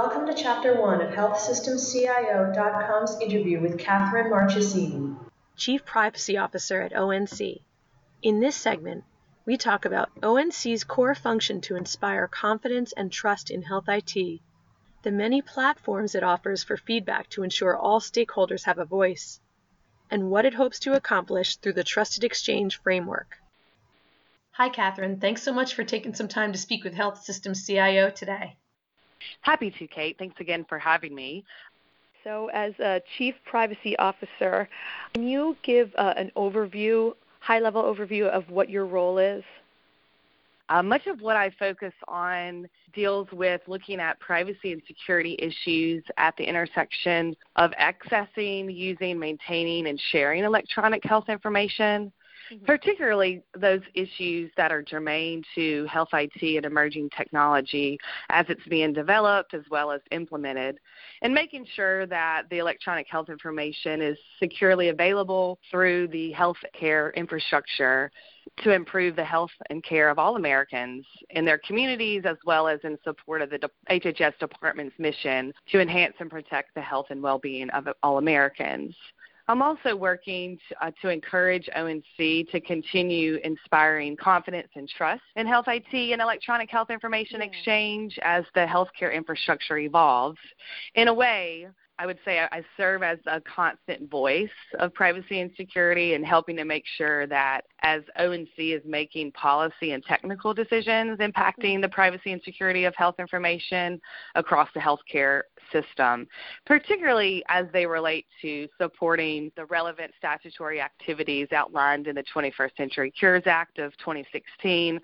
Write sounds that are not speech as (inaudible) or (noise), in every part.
Welcome to Chapter 1 of HealthSystemCIO.com's interview with Kathryn Marchesini, Chief Privacy Officer at ONC. In this segment, we talk about ONC's core function to inspire confidence and trust in health IT, the many platforms it offers for feedback to ensure all stakeholders have a voice, and what it hopes to accomplish through the Trusted Exchange framework. Hi, Kathryn. Thanks so much for taking some time to speak with Health Systems CIO today. Happy to, Kate. Thanks again for having me. So, as a Chief Privacy Officer, can you give uh, an overview, high level overview of what your role is? Uh, much of what I focus on deals with looking at privacy and security issues at the intersection of accessing, using, maintaining, and sharing electronic health information, mm-hmm. particularly those issues that are germane to health IT and emerging technology as it's being developed as well as implemented, and making sure that the electronic health information is securely available through the healthcare infrastructure to improve the health and care of all Americans in their communities as well as in support of the HHS department's mission to enhance and protect the health and well-being of all Americans. I'm also working to, uh, to, encourage ONC to continue inspiring confidence and trust in health IT and electronic health information exchange as the healthcare infrastructure evolves. In a way, I would say I serve as a constant voice of privacy and security and helping to make sure that as ONC is making policy and technical decisions impacting the privacy and security of health information across the healthcare system, particularly as they relate to supporting the relevant statutory activities outlined in the 21st Century Cures Act of 2016,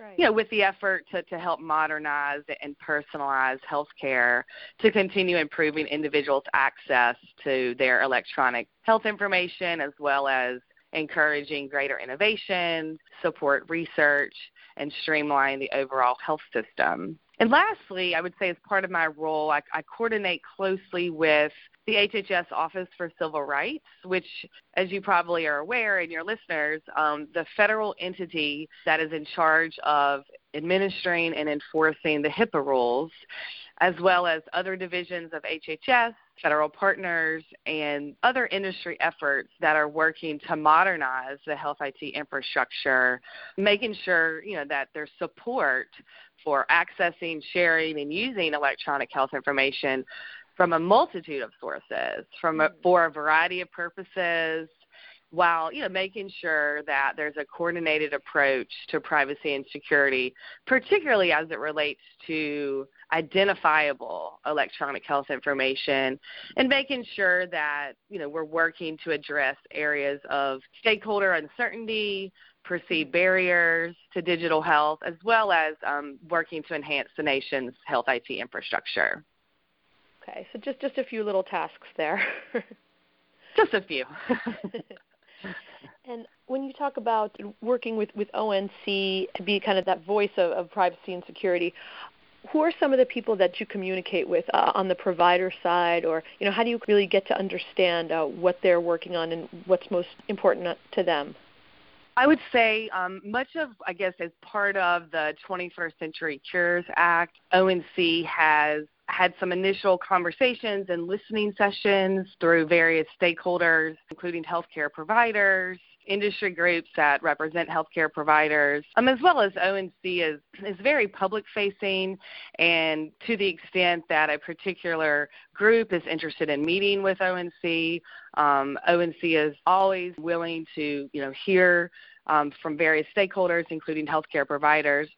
right. you know, with the effort to, to help modernize and personalize healthcare to continue improving individuals' access to their electronic health information as well as encouraging greater innovation, support research, and streamline the overall health system. And lastly, I would say as part of my role, I, I, coordinate closely with the HHS Office for Civil Rights, which, as you probably are aware, and your listeners, um, the federal entity that is in charge of administering and enforcing the HIPAA rules, as well as other divisions of HHS, federal partners, and other industry efforts that are working to modernize the health IT infrastructure, making sure you know that there's support for accessing, sharing, and using electronic health information from a multitude of sources, from a, mm-hmm. for a variety of purposes, while you know making sure that there's a coordinated approach to privacy and security, particularly as it relates to identifiable electronic health information and making sure that you know we're working to address areas of stakeholder uncertainty perceived barriers to digital health as well as um, working to enhance the nation's health IT infrastructure. Okay, so just just a few little tasks there. just a few. (laughs) (laughs) and when you talk about working with, with ONC to be kind of that voice of, of privacy and security, who are some of the people that you communicate with uh, on the provider side, or you know, how do you really get to understand uh, what they're working on and what's most important to them? I would say um, much of, I guess, as part of the 21st Century Cures Act, ONC has had some initial conversations and listening sessions through various stakeholders, including healthcare providers, industry groups that represent healthcare providers, um, as well as ONC is, is very public facing and to the extent that a particular group is interested in meeting with ONC, um, ONC is always willing to you know hear um, from various stakeholders, including healthcare providers.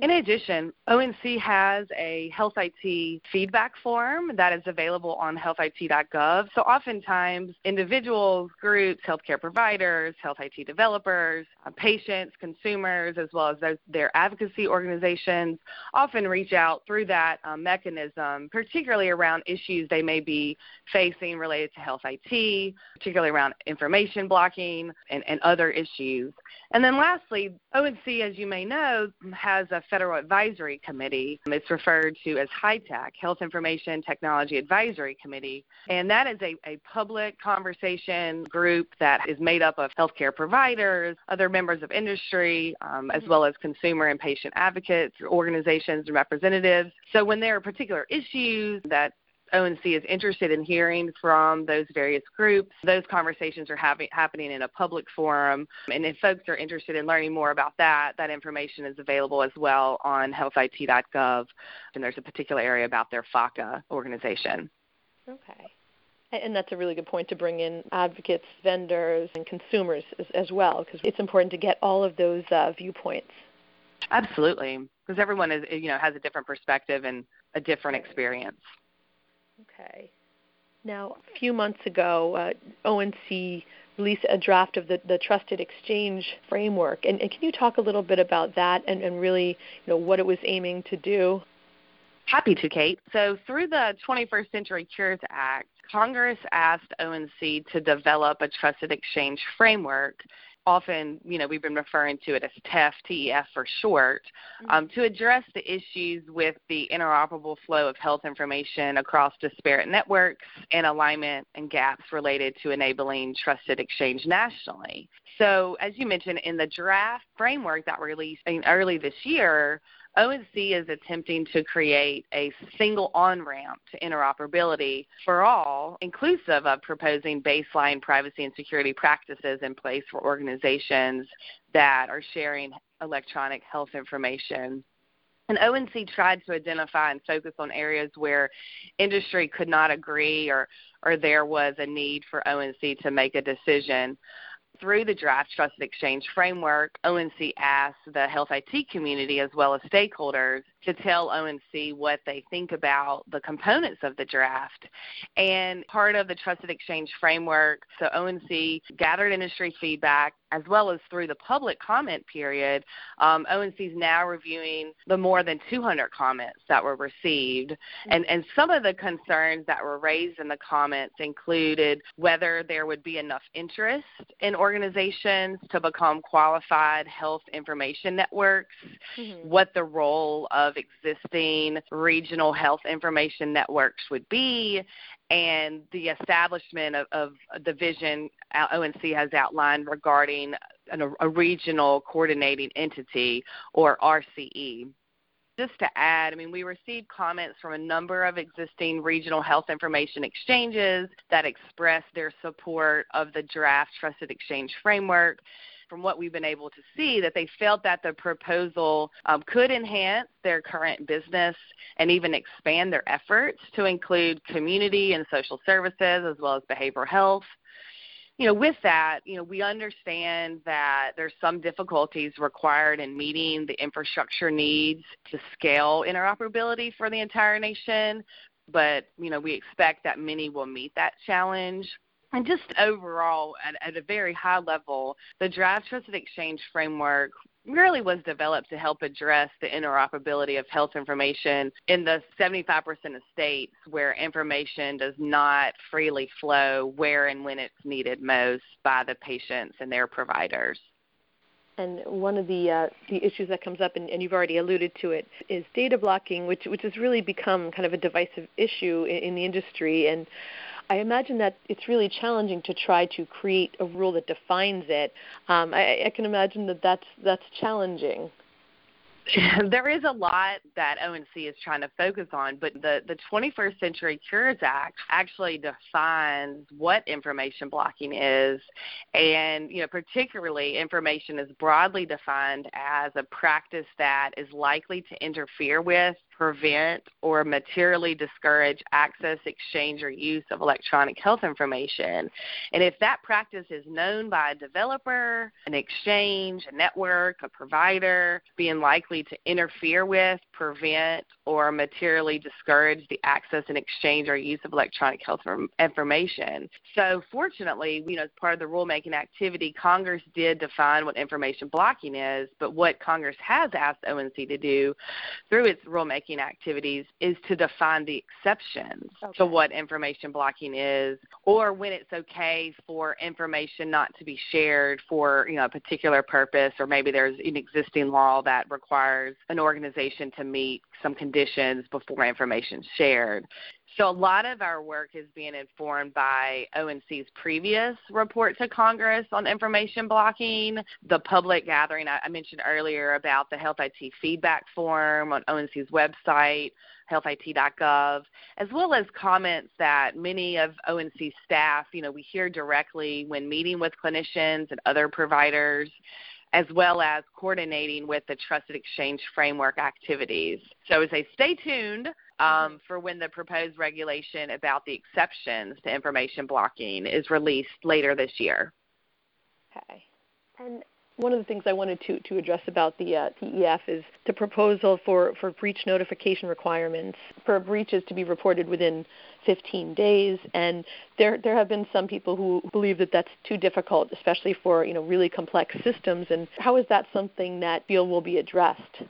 In addition, ONC has a health IT feedback form that is available on healthit.gov. So oftentimes, individuals, groups, healthcare providers, health IT developers, uh, patients, consumers, as well as those, their advocacy organizations often reach out through that uh, mechanism, particularly around issues they may be facing related to health IT, particularly around information blocking and, and other issues. And then lastly, ONC, as you may know, has a federal advisory committee. It's referred to as HITAC, Health Information Technology Advisory Committee. And that is a, a public conversation group that is made up of healthcare providers, other members of industry, um, as well as consumer and patient advocates, organizations, and representatives. So when there are particular issues that ONC is interested in hearing from those various groups. Those conversations are having, happening in a public forum. And if folks are interested in learning more about that, that information is available as well on healthit.gov. And there's a particular area about their FACA organization. Okay. And that's a really good point to bring in advocates, vendors, and consumers as, as well, because it's important to get all of those uh, viewpoints. Absolutely, because everyone is, you know, has a different perspective and a different experience. Okay. Now, a few months ago, uh, ONC released a draft of the, the Trusted Exchange framework. And, and, can you talk a little bit about that and, and really, you know, what it was aiming to do? Happy to, Kate. So, through the 21st Century Cures Act, Congress asked ONC to develop a trusted exchange framework often, you know, we've been referring to it as TEF, TEF for short, mm-hmm. um, to address the issues with the interoperable flow of health information across disparate networks and alignment and gaps related to enabling trusted exchange nationally. So, as you mentioned, in the draft framework that we released early this year, ONC is attempting to create a single on ramp to interoperability for all, inclusive of proposing baseline privacy and security practices in place for organizations that are sharing electronic health information. And ONC tried to identify and focus on areas where industry could not agree or, or there was a need for ONC to make a decision through the draft trusted exchange framework, ONC asked the health IT community as well as stakeholders to tell ONC what they think about the components of the draft. And part of the trusted exchange framework, so ONC gathered industry feedback as well as through the public comment period. Um, ONC is now reviewing the more than 200 comments that were received. And, and some of the concerns that were raised in the comments included whether there would be enough interest in organizations to become qualified health information networks, mm-hmm. what the role of existing regional health information networks would be, and the establishment of, of the vision ONC has outlined regarding an, a regional coordinating entity or RCE just to add, I mean, we received comments from a number of existing regional health information exchanges that expressed their support of the draft trusted exchange framework from what we've been able to see, that they felt that the proposal um, could enhance their current business and even expand their efforts to include community and social services as well as behavioral health you know, with that, you know, we understand that there's some difficulties required in meeting the infrastructure needs to scale interoperability for the entire nation, but you know, we expect that many will meet that challenge. And just overall, at, at a very high level, the Draft Trusted Exchange framework really was developed to help address the interoperability of health information in the 75% of states where information does not freely flow where and when it's needed most by the patients and their providers. And one of the uh, the issues that comes up, and, and, you've already alluded to it, is data blocking, which which has really become kind of a divisive issue in, in the industry. And I imagine that it's really challenging to try to create a rule that defines it. Um, I, I can imagine that that's that's challenging. (laughs) there is a lot that ONC is trying to focus on, but the, the 21st Century Cures Act actually defines what information blocking is, and you know particularly information is broadly defined as a practice that is likely to interfere with prevent, or materially discourage access, exchange, or use of electronic health information. And if that practice is known by a developer, an exchange, a network, a provider, being likely to interfere with, prevent, or materially discourage the access and exchange or use of electronic health information. So, fortunately, you know, as part of the rulemaking activity, Congress did define what information blocking is, but what Congress has asked ONC to do through its rulemaking blocking activities is to define the exceptions okay. to what information blocking is or when it's okay for information not to be shared for you know a particular purpose or maybe there's an existing law that requires an organization to meet some conditions before information is shared so a lot of our work is being informed by ONC's previous report to Congress on information blocking, the public gathering I mentioned earlier about the Health IT feedback form on ONC's website, healthit.gov, as well as comments that many of ONC staff, you know, we hear directly when meeting with clinicians and other providers as well as coordinating with the Trusted Exchange Framework activities. So, I stay tuned um, for when the proposed regulation about the exceptions to information blocking is released later this year. Okay. And one of the things I wanted to, to address about the uh, TEF is the proposal for, for breach notification requirements for breaches to be reported within 15 days. And there, there have been some people who believe that that's too difficult, especially for you know really complex systems. And how is that something that feel will be addressed?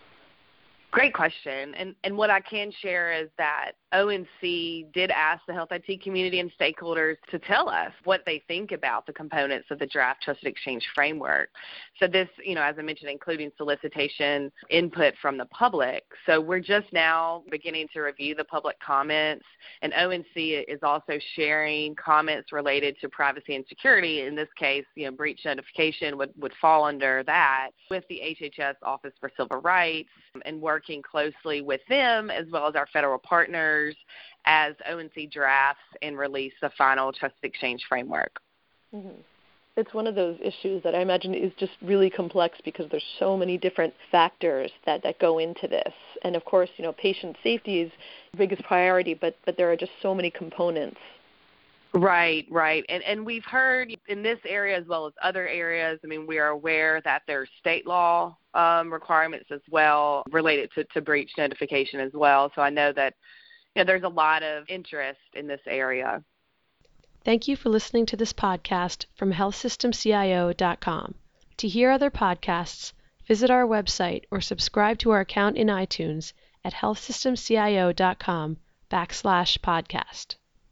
Great question. And and what I can share is that ONC did ask the health IT community and stakeholders to tell us what they think about the components of the draft trusted exchange framework. So this, you know, as I mentioned, including solicitation input from the public. So we're just now beginning to review the public comments, and ONC is also sharing comments related to privacy and security. In this case, you know, breach notification would, would fall under that with the HHS Office for Civil Rights and working closely with them as well as our federal partners as ONC drafts and release the final trust exchange framework. Mm-hmm. It's one of those issues that I imagine is just really complex because there's so many different factors that, that go into this. And of course, you know, patient safety is the biggest priority, but, but there are just so many components. Right, right. And and we've heard in this area as well as other areas, I mean, we are aware that there's state law um, requirements as well related to, to breach notification as well. So I know that you know, there's a lot of interest in this area. Thank you for listening to this podcast from healthsystemcio.com. To hear other podcasts, visit our website or subscribe to our account in iTunes at healthsystemcio.com backslash podcast.